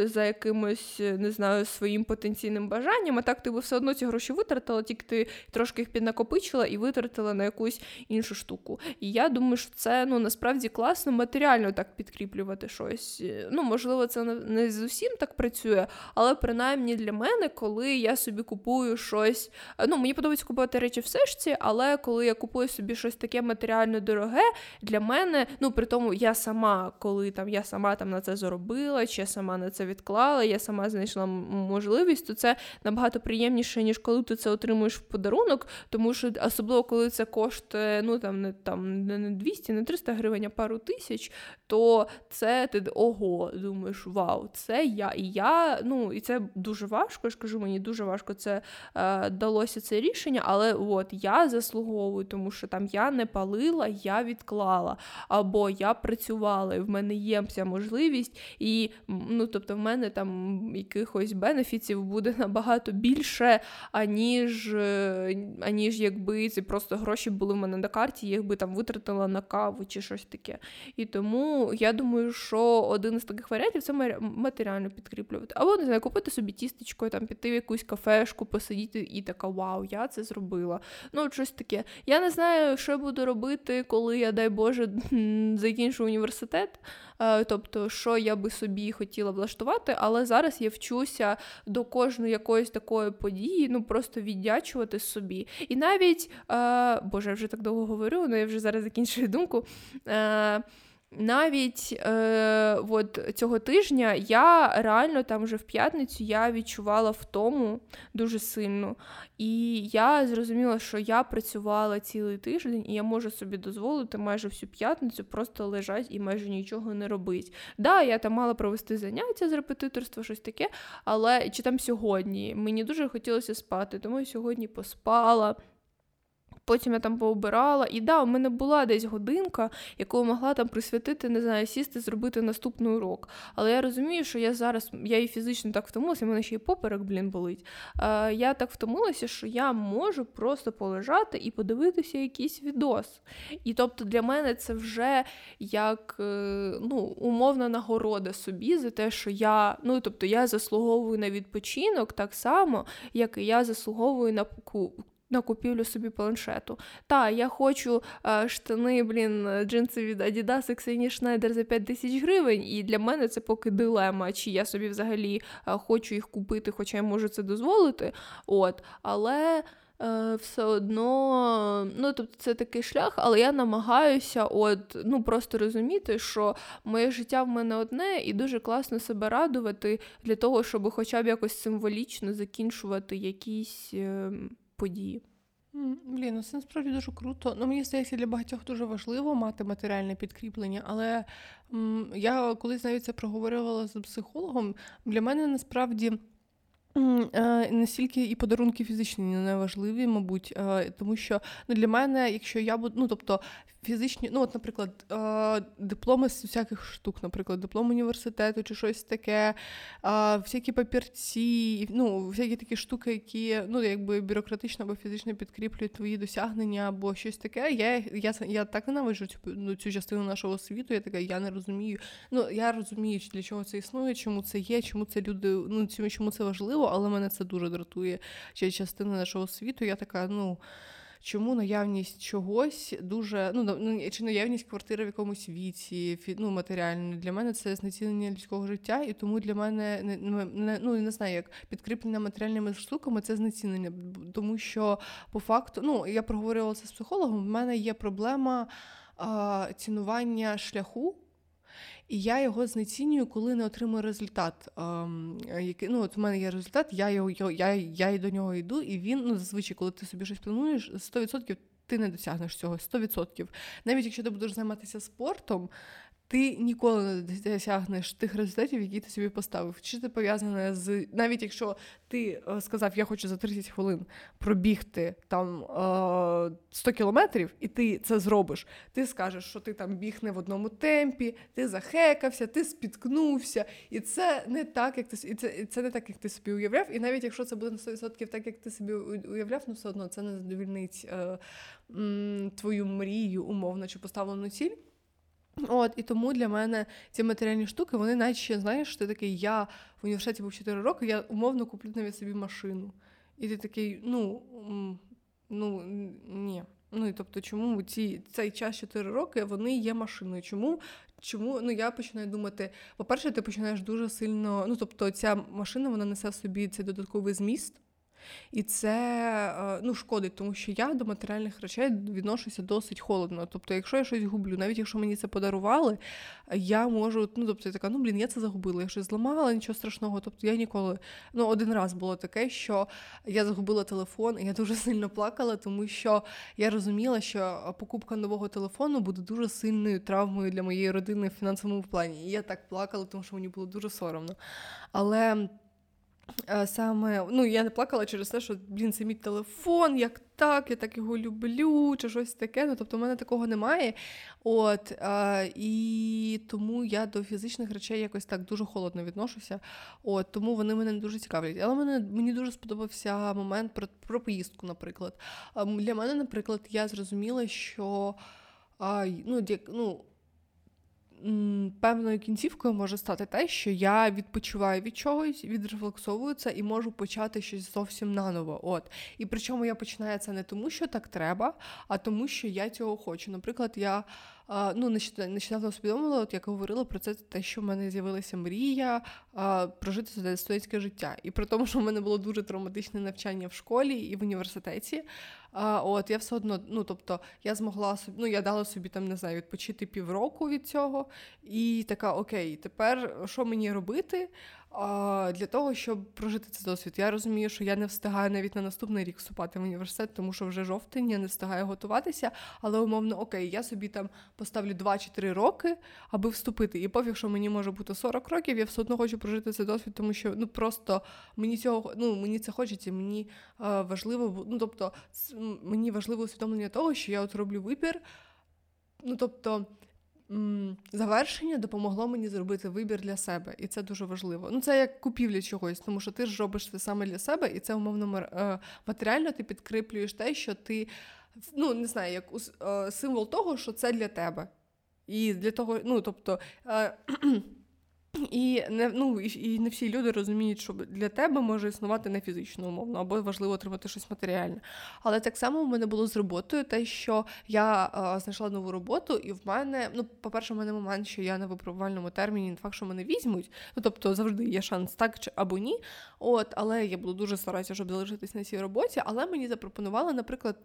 за якимось, не знаю, своїм потенційним бажанням. А так ти би все одно ці гроші витратила, тільки ти трошки їх піднакопичила і витратила на якусь іншу штуку. І я думаю, що це ну насправді класно матеріально так підкріплювати щось. Ну, можливо, це не зовсім так працює, але принаймні для мене, коли я собі купую щось. Ну, мені подобається купувати речі в сешці, але коли я купую собі щось таке матеріально дороге, для мене, ну при тому, я сама, коли там я сама там на це заробила, чи я сама на це відклала, я сама знайшла можливість, то це набагато приємніше, ніж коли ти це отримуєш в подарунок, тому що особливо коли це коштує ну там не там не 200, не 300 гривень, а пару тисяч, то це ти ого, думаєш, вау, це я. І я, ну і це дуже дуже важко. Я ж кажу, мені дуже важко це е, далося це рішення, але от я заслуговую, тому що там я не палила, я відклала, або я працювала, і в мене є ця можливість, і ну, тобто в мене там якихось бенефіців буде набагато більше, аніж е, аніж якби ці просто гроші були в мене на карті, їх би там витратила на каву чи щось таке. І тому я думаю, що один із таких варіантів це матеріально підкріплювати. Або не знаю, купити собі тістечко, там піти в якусь кафешку, посидіти і така вау, я це зробила. Ну, щось таке. Я не знаю, що я буду робити, коли я, дай Боже, закінчу університет. Е, тобто, що я би собі хотіла влаштувати, але зараз я вчуся до кожної якоїсь такої події, ну просто віддячувати собі. І навіть, е, боже, я вже так довго говорю, але я вже зараз закінчую думку. Е, навіть е, от цього тижня я реально там вже в п'ятницю я відчувала втому дуже сильно. І я зрозуміла, що я працювала цілий тиждень, і я можу собі дозволити майже всю п'ятницю просто лежати і майже нічого не робити. Да, я там мала провести заняття з репетиторства, щось таке, але чи там сьогодні мені дуже хотілося спати, тому я сьогодні поспала. Потім я там пообирала. І да, у мене була десь годинка, яку могла там присвятити, не знаю, сісти, зробити наступний урок. Але я розумію, що я зараз я і фізично так втомилася, в мене ще й поперек, блін, болить. Е, Я так втомилася, що я можу просто полежати і подивитися якийсь відос. І тобто для мене це вже як е, ну, умовна нагорода собі за те, що я ну, тобто я заслуговую на відпочинок так само, як і я заслуговую на на купівлю собі планшету. Та, я хочу а, штани, блін, джинси від Adidas Ксені Шнайдер за 5 тисяч гривень, і для мене це поки дилема, чи я собі взагалі а, хочу їх купити, хоча я можу це дозволити. От, Але. Е, все одно, ну тобто це такий шлях, але я намагаюся от, ну просто розуміти, що моє життя в мене одне, і дуже класно себе радувати для того, щоб хоча б якось символічно закінчувати якісь. Події. Блін, ну це насправді дуже круто. Ну, Мені здається, для багатьох дуже важливо мати матеріальне підкріплення, але м, я колись навіть це проговорювала з психологом. Для мене насправді. Е, настільки і подарунки фізичні не важливі, мабуть, е, тому що ну, для мене, якщо я буду, ну тобто фізичні, ну, от, наприклад, е, дипломи з всяких штук, наприклад, диплом університету чи щось таке, всякі папірці, ну, всякі такі штуки, які ну, якби бюрократично або фізично підкріплюють твої досягнення, або щось таке. Я я, я так ненавиджу цю, ну, цю частину нашого світу. Я така, я не розумію. Ну, я розумію, для чого це існує, чому це є, чому це люди, ну чому це важливо, але мене це дуже дратує. Чи частина нашого світу. Я така, ну чому наявність чогось дуже ну, ну чи наявність квартири в якомусь віці, ну, матеріальної, для мене це знецінення людського життя, і тому для мене не, ну не знаю, як підкріплення матеріальними штуками це знецінення. Тому що по факту, ну я проговорювала це з психологом. в мене є проблема цінування шляху. І я його знецінюю, коли не отримую результат. Ем, який, ну, от в мене є результат, я його, я, я до нього йду, і він ну, зазвичай, коли ти собі щось плануєш, 100% ти не досягнеш цього. 100%. Навіть якщо ти будеш займатися спортом, ти ніколи не досягнеш тих результатів, які ти собі поставив. Чи це пов'язане з навіть якщо ти е, сказав, я хочу за 30 хвилин пробігти там 100 е, кілометрів, і ти це зробиш. Ти скажеш, що ти там біг не в одному темпі, ти захекався, ти спіткнувся, і це не так, як ти і це, і це не так, як ти собі уявляв. І навіть якщо це буде на 100% так, як ти собі уявляв, ну все одно це не задовільнить е, твою мрію, умовно чи поставлену ціль. От, І тому для мене ці матеріальні штуки, вони наче, знаєш, ти такий, я в університеті був 4 роки, я умовно куплю навіть собі машину. І ти такий, ну ну ні. Ну і тобто, чому ці цей час 4 роки вони є машиною? Чому? Чому ну я починаю думати, по-перше, ти починаєш дуже сильно. Ну тобто, ця машина вона несе в собі цей додатковий зміст. І це е, ну, шкодить, тому що я до матеріальних речей відношуся досить холодно. Тобто, якщо я щось гублю, навіть якщо мені це подарували, я можу, ну тобто я така, ну блін, я це загубила, я щось зламала, нічого страшного. Тобто я ніколи ну один раз було таке, що я загубила телефон, і я дуже сильно плакала, тому що я розуміла, що покупка нового телефону буде дуже сильною травмою для моєї родини в фінансовому плані. І я так плакала, тому що мені було дуже соромно. Але. Е, саме ну я не плакала через те, що блін, це мій телефон, як так, я так його люблю, чи щось таке. Ну тобто, в мене такого немає. От а, е, і тому я до фізичних речей якось так дуже холодно відношуся. От тому вони мене не дуже цікавлять. Але мене мені дуже сподобався момент про, про поїздку, наприклад. Для мене, наприклад, я зрозуміла, що а, ну, ну певною кінцівкою може стати те, що я відпочиваю від чогось, відрефлексовую це і можу почати щось зовсім наново. От. І причому я починаю це не тому, що так треба, а тому, що я цього хочу. Наприклад, я ну, нещодавно усвідомила, от як говорила про це, те, що в мене з'явилася мрія прожити студентське життя. І при тому, що в мене було дуже травматичне навчання в школі і в університеті. От я все одно, ну тобто, я змогла собі, ну я дала собі там не знаю, відпочити півроку від цього, і така окей, тепер що мені робити? Для того, щоб прожити цей досвід. Я розумію, що я не встигаю навіть на наступний рік вступати в університет, тому що вже жовтень, я не встигаю готуватися, але умовно, окей, я собі там поставлю 2 чи 3 роки, аби вступити. І пофіг, що мені може бути 40 років, я все одно хочу прожити цей досвід, тому що ну просто мені цього ну мені це хочеться, мені е, важливо, ну тобто мені важливо усвідомлення того, що я от роблю вибір. Ну тобто завершення допомогло мені зробити вибір для себе, і це дуже важливо. Ну це як купівля чогось, тому що ти ж робиш це саме для себе, і це умовно е, матеріально ти підкріплюєш те, що ти ну не знаю, як е, символ того, що це для тебе. І для того, ну тобто. Е, і не ну, і не всі люди розуміють, що для тебе може існувати не фізично умовно, або важливо отримати щось матеріальне. Але так само в мене було з роботою, те, що я а, знайшла нову роботу, і в мене, ну, по-перше, в мене момент, що я на випробувальному терміні, не факт, що мене візьмуть. Ну, тобто завжди є шанс так чи або ні. От, але я буду дуже старатися, щоб залишитись на цій роботі. Але мені запропонували, наприклад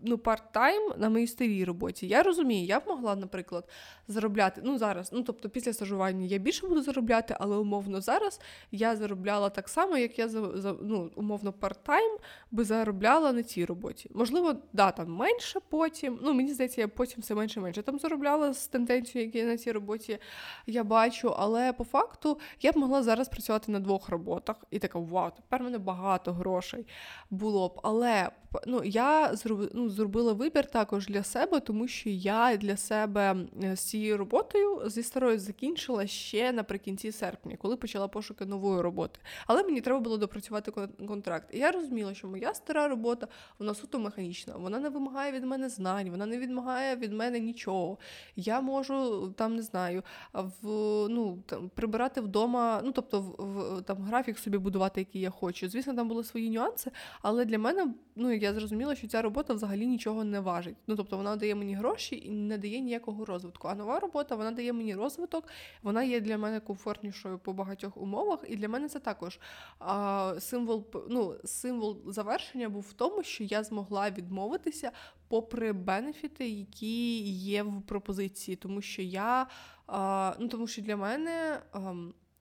ну, парт-тайм на моїй старій роботі. Я розумію, я б могла, наприклад, заробляти. Ну, зараз, ну тобто, після стажування я більше буду заробляти, але умовно зараз я заробляла так само, як я за, ну, умовно парт-тайм би заробляла на цій роботі. Можливо, да, там менше потім. Ну, мені здається, я потім все менше менше там заробляла з тенденцією, які на цій роботі я бачу. Але по факту я б могла зараз працювати на двох роботах і така, вау, тепер мене багато грошей було б. Але ну, я зроб, ну, зробила вибір також для себе, тому що я для себе з цією роботою зі старою закінчила ще наприкінці серпня, коли почала пошуки нової роботи. Але мені треба було допрацювати контракт. І я розуміла, що моя стара робота вона суто механічна, вона не вимагає від мене знань, вона не вимагає від мене нічого. Я можу там не знаю, в ну там прибирати вдома, ну тобто в, в там графік собі будувати, який я хочу. Звісно, там були свої нюанси, але для мене ну я зрозуміла, що ця робота взагалі нічого не важить. Ну тобто вона дає мені гроші і не дає ніякого розвитку. А нова робота вона дає мені розвиток, вона є для мене комфортнішою по багатьох умовах. І для мене це також а, символ ну, символ завершення був в тому, що я змогла відмовитися попри бенефіти, які є в пропозиції, тому що я а, ну тому що для мене а,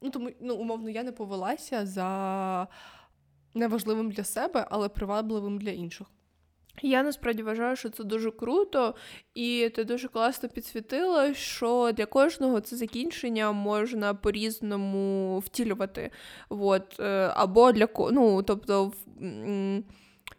ну тому ну умовно я не повелася за неважливим для себе, але привабливим для інших. Я насправді вважаю, що це дуже круто, і ти дуже класно підсвітила, що для кожного це закінчення можна по-різному втілювати. От, е, Або для ну, тобто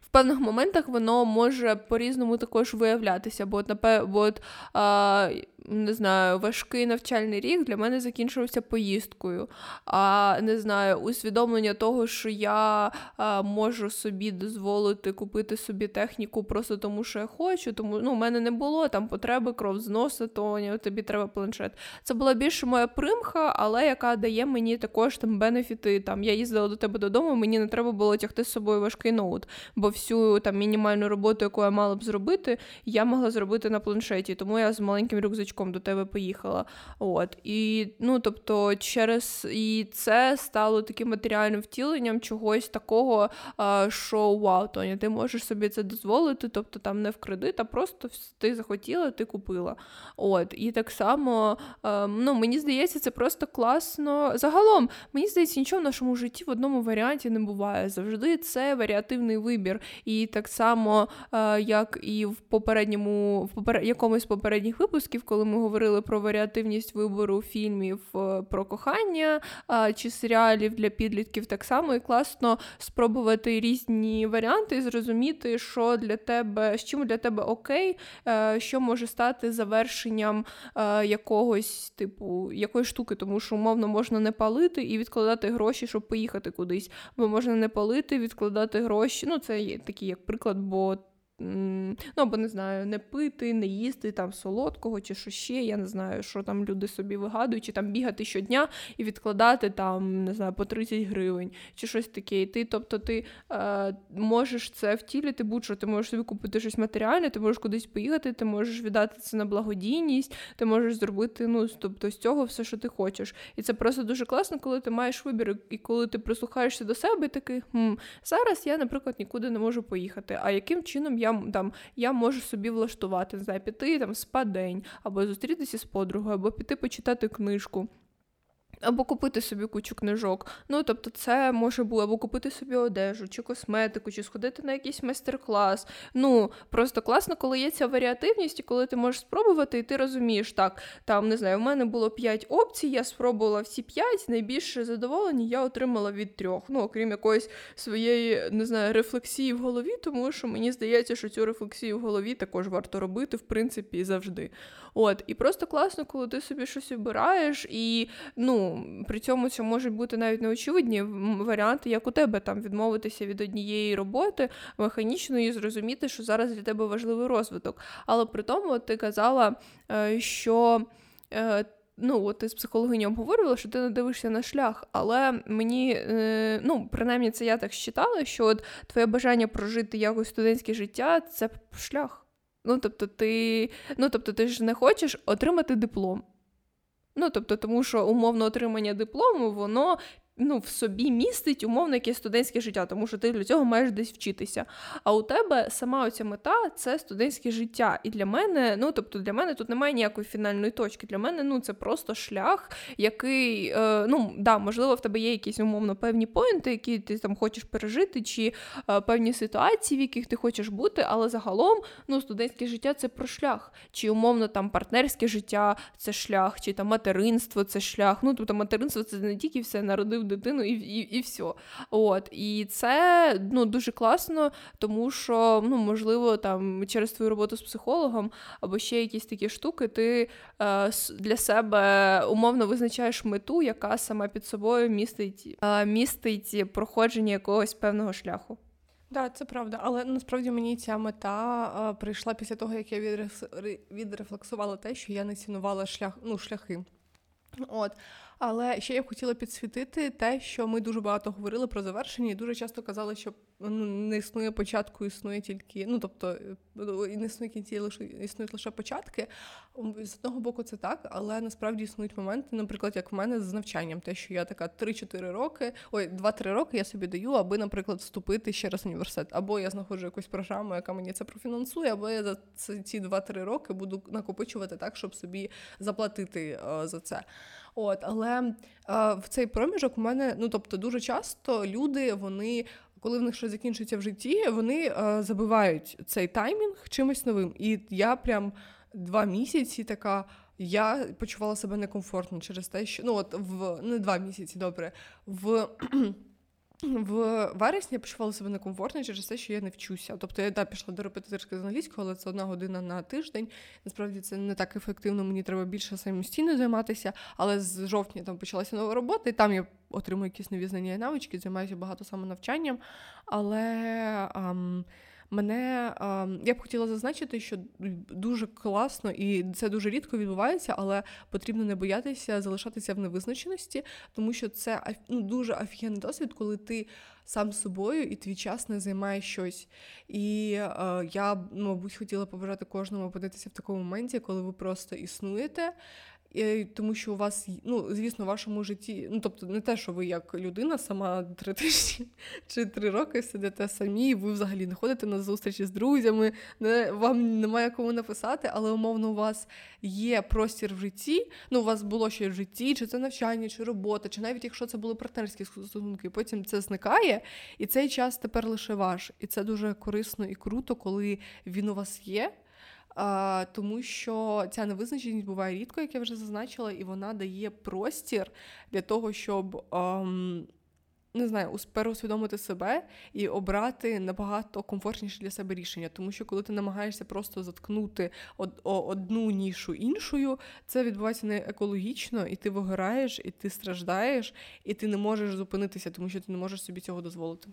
в певних моментах воно може по-різному також виявлятися. Бо, бо от, а, не знаю, важкий навчальний рік для мене закінчився поїздкою. А не знаю, усвідомлення того, що я а, можу собі дозволити купити собі техніку просто тому, що я хочу. Тому ну, в мене не було там потреби кров з носа, то тобі треба планшет. Це була більше моя примха, але яка дає мені також там бенефіти. Там я їздила до тебе додому, мені не треба було тягти з собою важкий ноут, бо всю там мінімальну роботу, яку я мала б зробити, я могла зробити на планшеті. Тому я з маленьким рюкзачком рюкзачком до тебе поїхала. От. І ну, тобто, через і це стало таким матеріальним втіленням чогось такого, що вау, Тоня, ти можеш собі це дозволити, тобто там не в кредит, а просто ти захотіла, ти купила. От. І так само, ну, мені здається, це просто класно. Загалом, мені здається, нічого в нашому житті в одному варіанті не буває. Завжди це варіативний вибір. І так само, як і в попередньому, в попер... якомусь з попередніх випусків, коли ми говорили про варіативність вибору фільмів е, про кохання чи серіалів для підлітків, так само і класно спробувати різні варіанти і зрозуміти, що для тебе, з чим для тебе окей, е, що може стати завершенням е, якогось типу якої штуки, тому що умовно можна не палити і відкладати гроші, щоб поїхати кудись, бо можна не палити, відкладати гроші. Ну, це є такий як приклад, бо Ну, або не знаю, не пити, не їсти там солодкого чи що ще. Я не знаю, що там люди собі вигадують, чи там бігати щодня і відкладати там, не знаю, по 30 гривень, чи щось таке. І ти, тобто, ти е, можеш це втілити, будь-що ти можеш собі купити щось матеріальне, ти можеш кудись поїхати, ти можеш віддати це на благодійність, ти можеш зробити ну, тобто, з цього все, що ти хочеш. І це просто дуже класно, коли ти маєш вибір, і коли ти прислухаєшся до себе, і такий хм, зараз я, наприклад, нікуди не можу поїхати. А яким чином я? Я там я можу собі влаштувати, не знаю, піти там спа-день, або зустрітися з подругою, або піти почитати книжку. Або купити собі кучу книжок. Ну, тобто, це може бути або купити собі одежу, чи косметику, чи сходити на якийсь майстер-клас. Ну, просто класно, коли є ця варіативність, і коли ти можеш спробувати, і ти розумієш, так, там, не знаю, в мене було 5 опцій, я спробувала всі 5, найбільше задоволення я отримала від трьох. Ну, окрім якоїсь своєї, не знаю, рефлексії в голові, тому що мені здається, що цю рефлексію в голові також варто робити, в принципі, завжди. От, і просто класно, коли ти собі щось обираєш, і ну, при цьому це можуть бути навіть неочевидні варіанти, як у тебе там відмовитися від однієї роботи механічно і зрозуміти, що зараз для тебе важливий розвиток. Але при тому ти казала, е, що. Е, ну, от ти з психологині обговорювала, що ти не дивишся на шлях, але мені, е, ну, принаймні, це я так считала, що от твоє бажання прожити якось студентське життя це шлях. Ну, тобто, ти ну, тобто, ти ж не хочеш отримати диплом. Ну, тобто, тому що умовно отримання диплому, воно ну, в собі містить умовно якесь студентське життя, тому що ти для цього маєш десь вчитися. А у тебе сама оця мета це студентське життя. І для мене, ну тобто для мене тут немає ніякої фінальної точки. Для мене ну, це просто шлях, який, е, ну да, можливо, в тебе є якісь умовно певні поінти, які ти там хочеш пережити, чи е, певні ситуації, в яких ти хочеш бути, але загалом ну, студентське життя це про шлях. Чи умовно там партнерське життя це шлях, чи там материнство це шлях. Ну, тобто материнство це не тільки все народив дитину і і, і все. От. І це ну, дуже класно, тому що, ну, можливо, там через твою роботу з психологом або ще якісь такі штуки, ти е, для себе умовно визначаєш мету, яка сама під собою містить, е, містить проходження якогось певного шляху. Так, да, це правда, але насправді мені ця мета а, прийшла після того, як я відрефлексувала те, що я не цінувала шлях, ну, шляхи. От. Але ще я б хотіла підсвітити те, що ми дуже багато говорили про завершення, і дуже часто казали, що ну, не існує початку, існує тільки, ну тобто е, не існує кінці, лише існують лише початки. З одного боку, це так, але насправді існують моменти, наприклад, як в мене з навчанням, те, що я така 3-4 роки, ой, 2-3 роки я собі даю, аби, наприклад, вступити ще раз в університет, або я знаходжу якусь програму, яка мені це профінансує, або я за ці 2-3 роки буду накопичувати так, щоб собі заплатити е, за це. От, але е, в цей проміжок у мене, ну тобто, дуже часто люди, вони. Коли в них щось закінчується в житті, вони е, забивають цей таймінг чимось новим. І я прям два місяці така. Я почувала себе некомфортно через те, що ну от в не два місяці, добре, в в вересні я почувала себе некомфортно через те, що я не вчуся. Тобто я да, пішла до репетиторської з англійського, але це одна година на тиждень. Насправді це не так ефективно, мені треба більше самостійно займатися. Але з жовтня там почалася нова робота, і там я отримую якісь нові знання і навички, займаюся багато самонавчанням. Але. Ам, Мене я б хотіла зазначити, що дуже класно і це дуже рідко відбувається, але потрібно не боятися залишатися в невизначеності, тому що це ну, дуже офігенний досвід, коли ти сам собою і твій час не займає щось. І е, я, мабуть, хотіла побажати кожному опинитися в такому моменті, коли ви просто існуєте. Тому що у вас, ну, звісно, в вашому житті, ну тобто не те, що ви як людина сама три тижні чи три роки сидите самі, ви взагалі не ходите на зустрічі з друзями, не, вам немає кому написати, але умовно у вас є простір в житті. Ну, у вас було ще в житті, чи це навчання, чи робота, чи навіть якщо це були партнерські стосунки, потім це зникає, і цей час тепер лише ваш. І це дуже корисно і круто, коли він у вас є. Тому що ця невизначеність буває рідко, як я вже зазначила, і вона дає простір для того, щоб. Не знаю, переусвідомити себе і обрати набагато комфортніше для себе рішення. Тому що коли ти намагаєшся просто заткнути одну нішу іншою, це відбувається не екологічно, і ти вигораєш, і ти страждаєш, і ти не можеш зупинитися, тому що ти не можеш собі цього дозволити.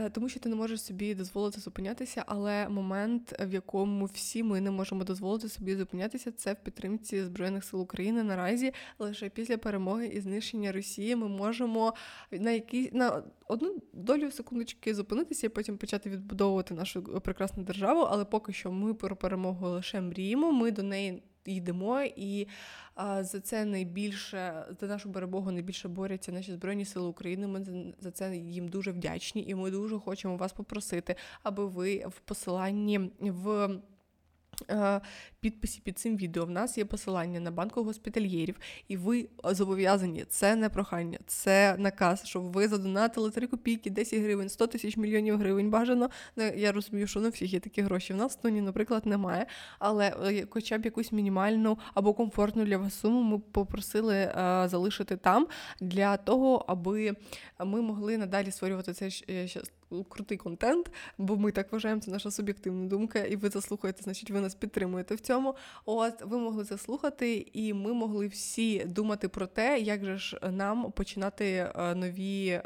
Е, тому що ти не можеш собі дозволити зупинятися, але момент, в якому всі ми не можемо дозволити собі зупинятися, це в підтримці збройних сил України. Наразі лише після перемоги і знищення Росії ми можемо на якій на одну долю секундочки зупинитися і потім почати відбудовувати нашу прекрасну державу. Але поки що ми про перемогу лише мріємо. Ми до неї йдемо, і за це найбільше за нашу перемогу найбільше борються наші збройні сили України. Ми за це їм дуже вдячні, і ми дуже хочемо вас попросити, аби ви в посиланні в. Е, підписі під цим відео в нас є посилання на банку госпітальєрів, і ви зобов'язані, це не прохання, це наказ, щоб ви задонатили 3 копійки, 10 гривень, 100 тисяч мільйонів гривень. Бажано. Я розумію, що не всіх є такі гроші. В нас Тоні, наприклад, немає. Але е, хоча б якусь мінімальну або комфортну для вас суму ми попросили е, залишити там для того, аби ми могли надалі створювати це крутий контент, бо ми так вважаємо, це наша суб'єктивна думка, і ви це слухаєте, значить, ви нас підтримуєте в цьому. От ви могли це слухати, і ми могли всі думати про те, як же ж нам починати е, нові.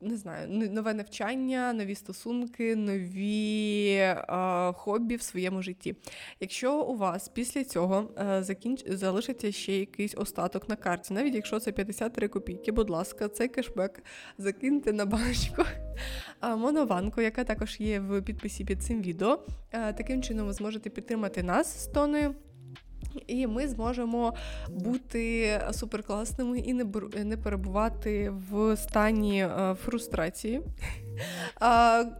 Не знаю, нове навчання, нові стосунки, нові е, хобі в своєму житті. Якщо у вас після цього е, закінч... залишиться ще якийсь остаток на карті, навіть якщо це 53 копійки, будь ласка, цей кешбек закиньте на баночку Монованку, яка також є в підписі під цим відео. Е, таким чином ви зможете підтримати нас з тоною. І ми зможемо бути суперкласними і не не перебувати в стані е, фрустрації,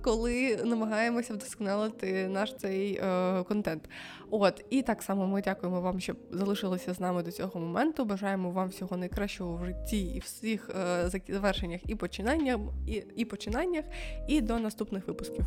коли намагаємося вдосконалити наш цей е, контент. От і так само ми дякуємо вам, що залишилися з нами до цього моменту. Бажаємо вам всього найкращого в житті і всіх е, завершеннях і починаннях, і, і починаннях, і до наступних випусків.